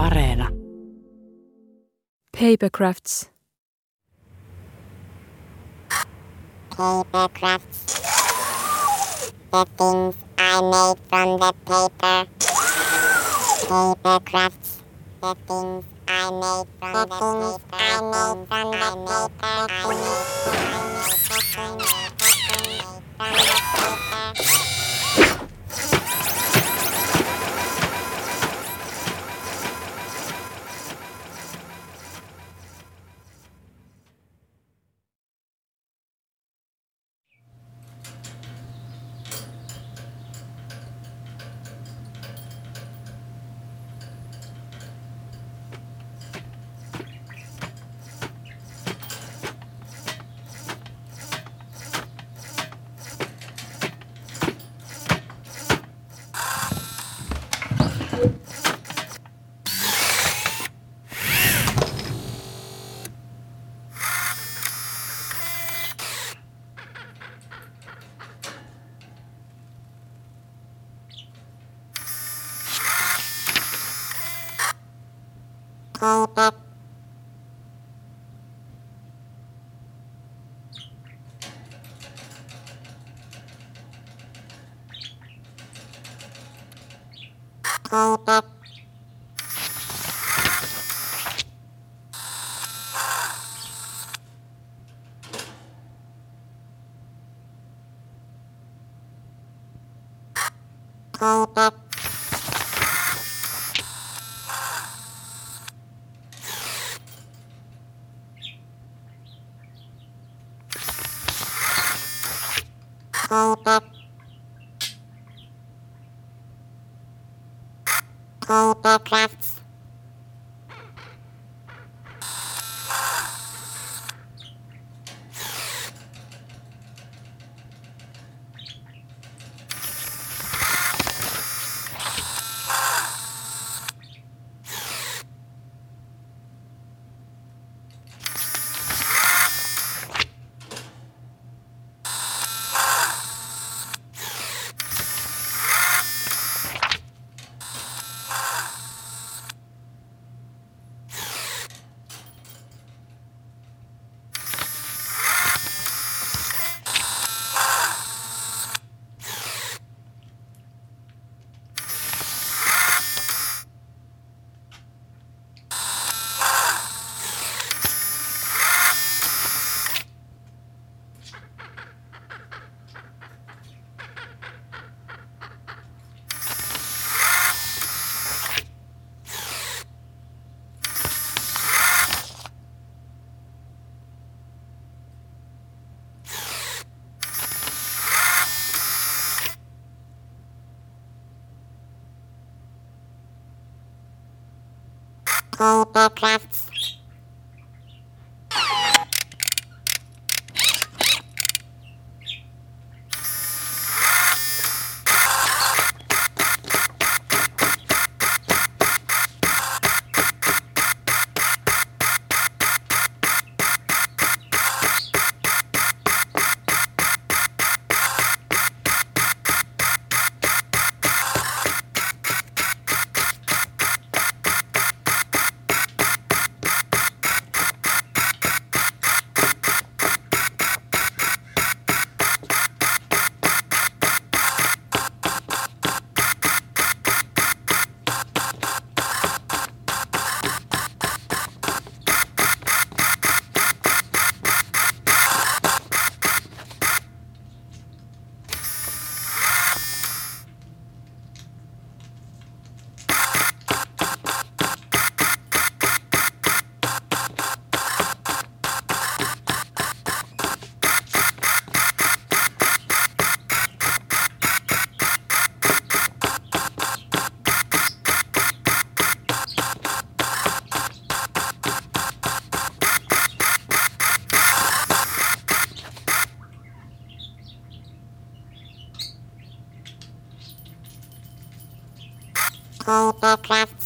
Areena. Papercrafts. Papercrafts. The things I made from the paper. Papercrafts. The things I made from the, paper. I made from the paper. I made, I made, I Papercrafts. Papercrafts. paper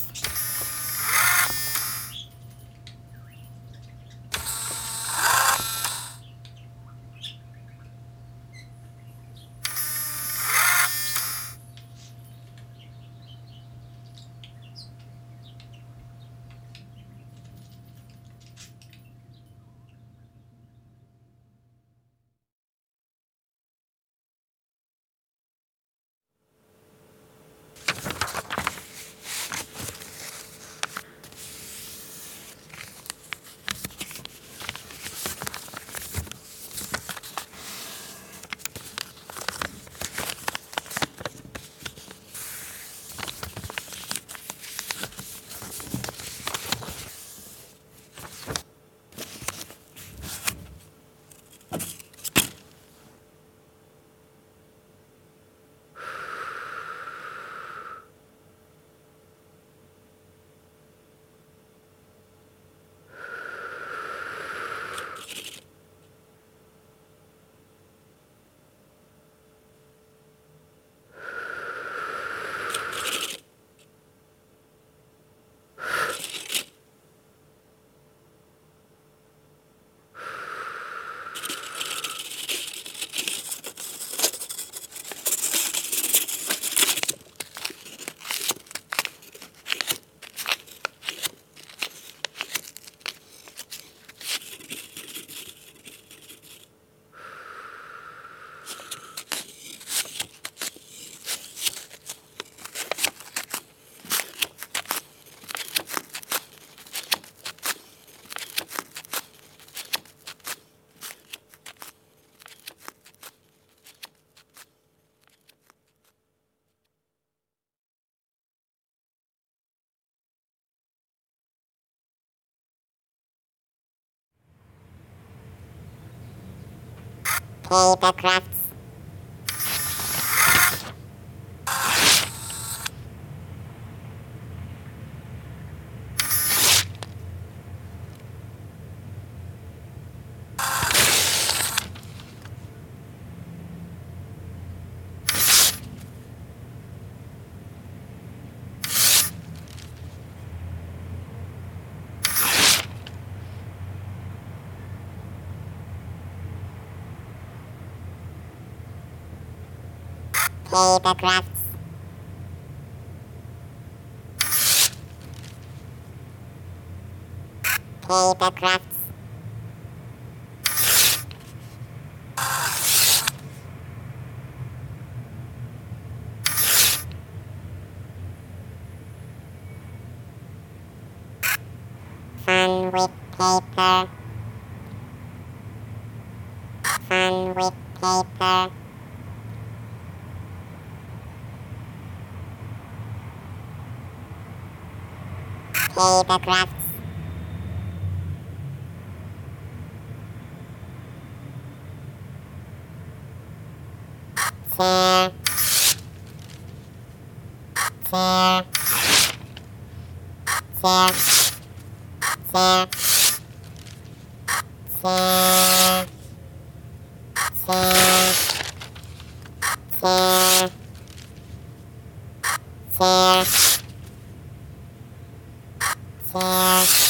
papercraft paper crafts, paper crafts, paper crafts. Two. Two. Two. Four. Four. Four fuck?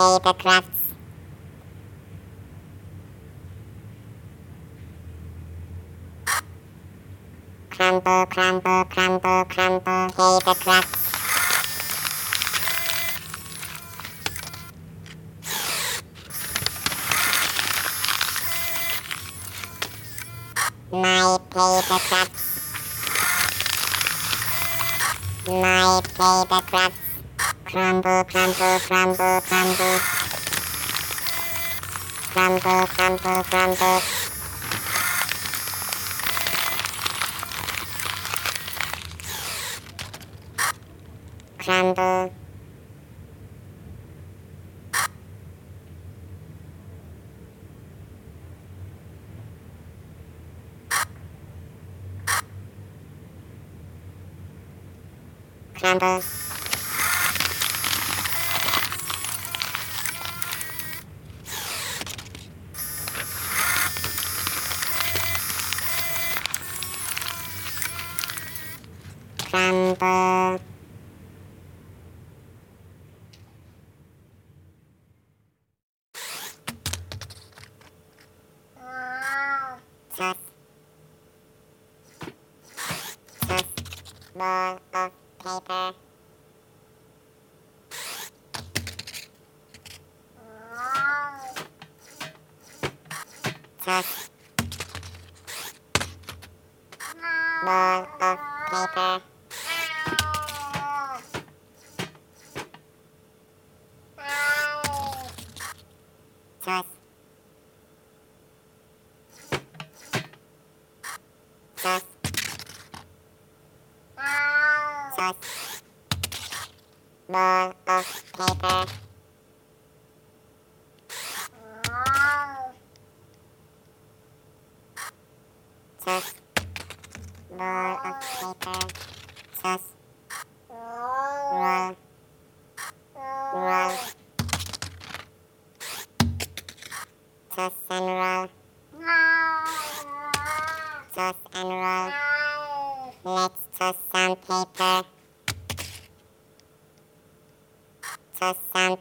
Paper crafts. Crumble, crumble, crumble, crumble, paper crafts. My paper crafts. My paper crafts. Crumble, crumble, crumble, crumble. Crumble, crumble, crumble. Crumble. Crumble. Toss. Roll of paper. Toss. Roll of paper. Toss. Roll. Roll. Toss and roll. Toss and roll. Let's toss some paper. Toss some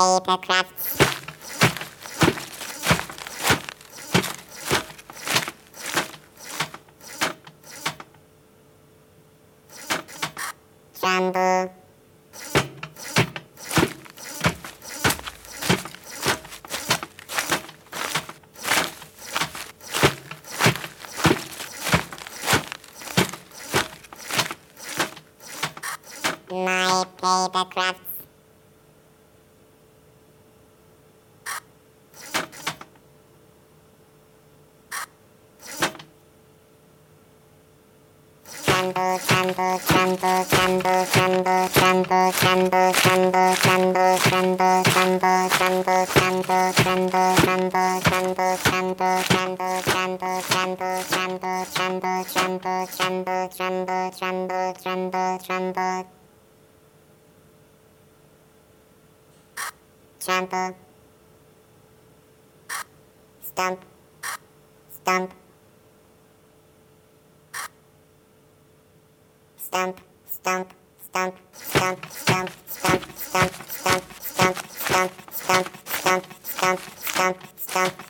paper Stamp. Stamp. stamp, stamp, stamp, stamp, stamp, stamp, stamp, stamp, stamp, stamp, stamp, stamp, stamp, stamp, stamp.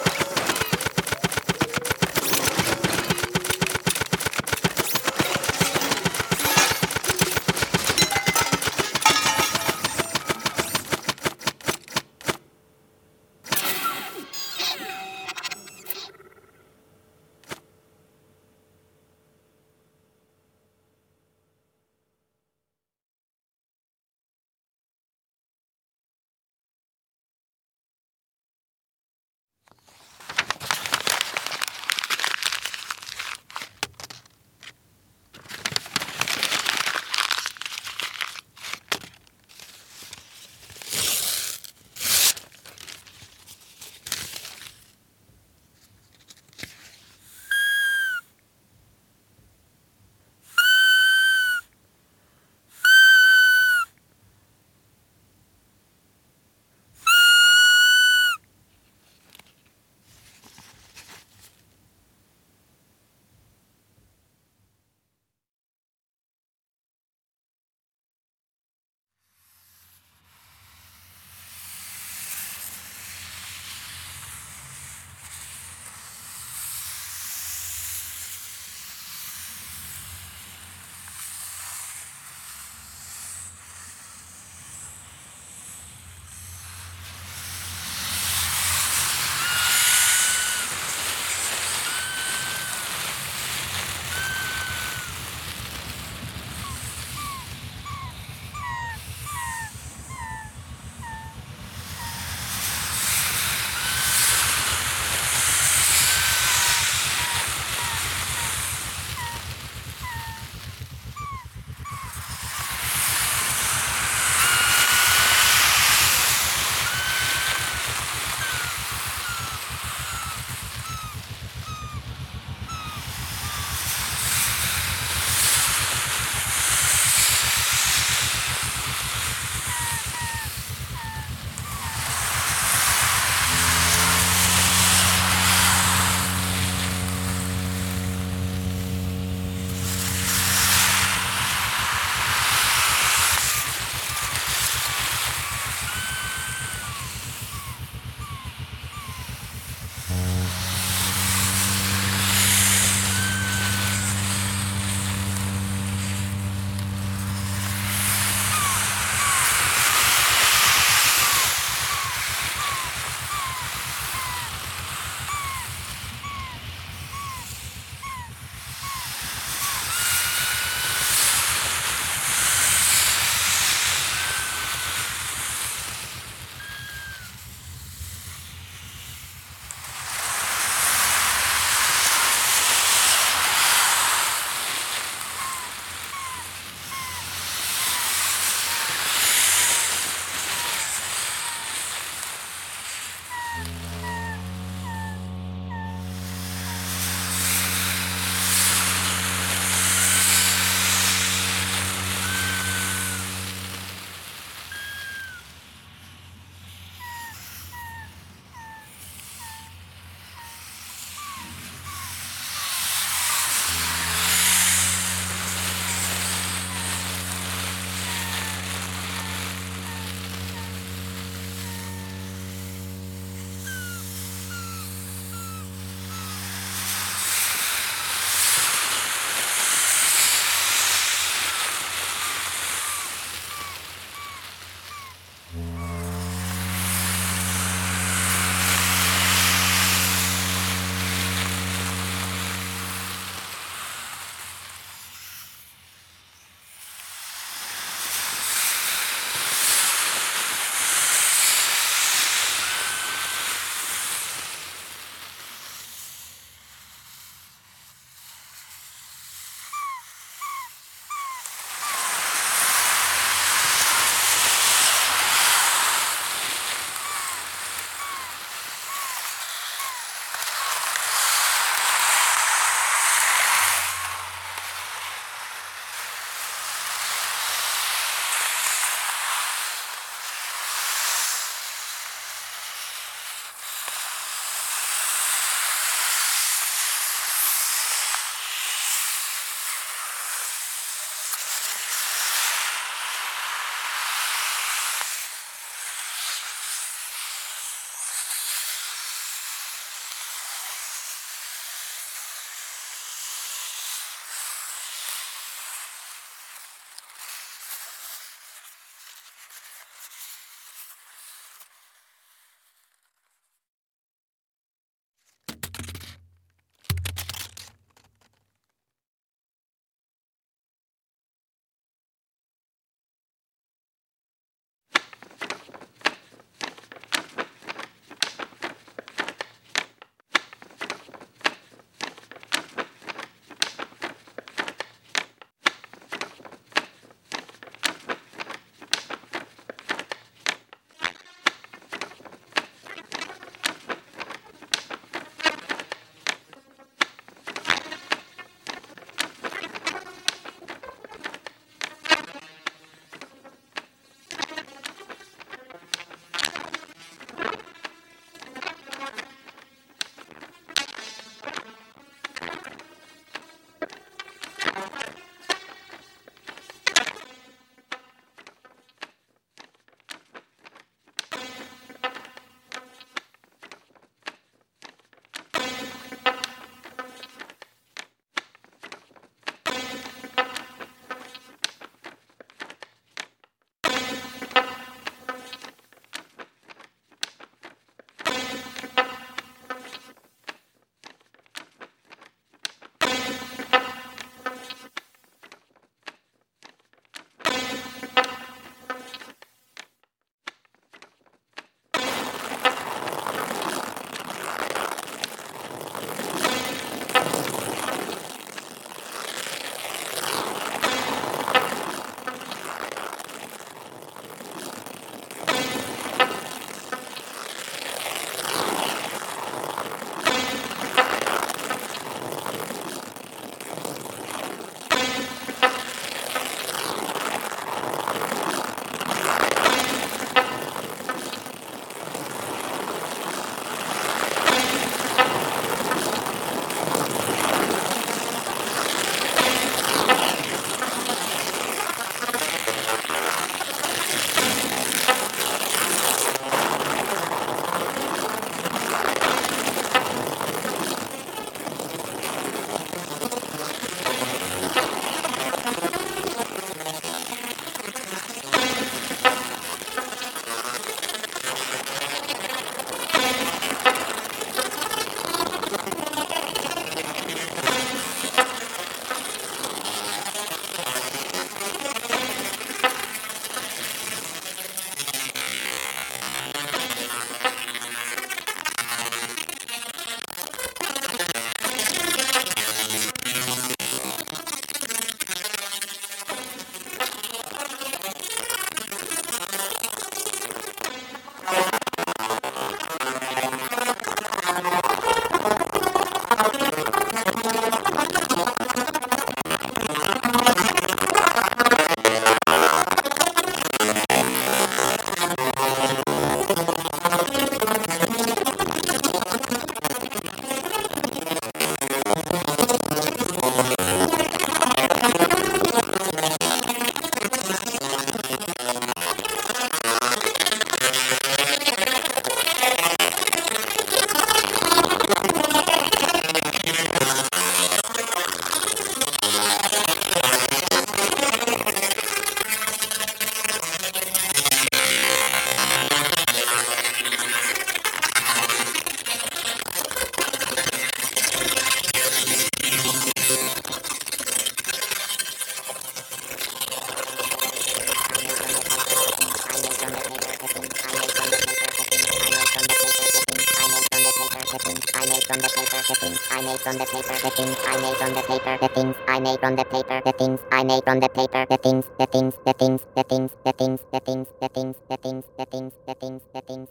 from the paper, the things I made from the paper, the things I made from the paper, the things I made from the paper, the things, the things, the things, the things, the things, the things, the things, the things, the things, the things, the things, the things,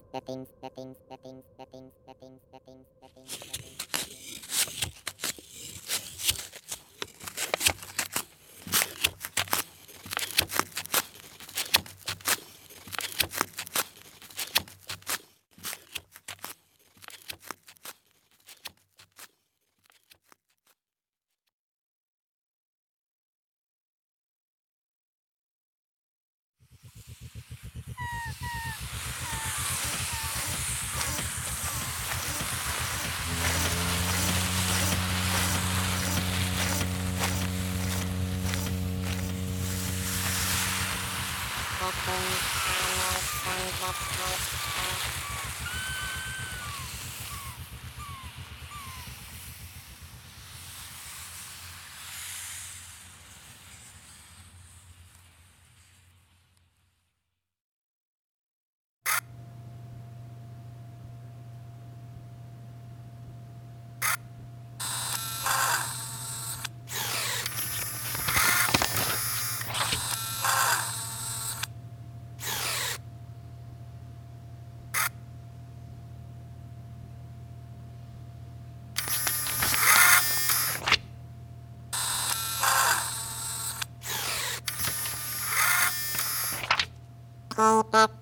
Minecraft.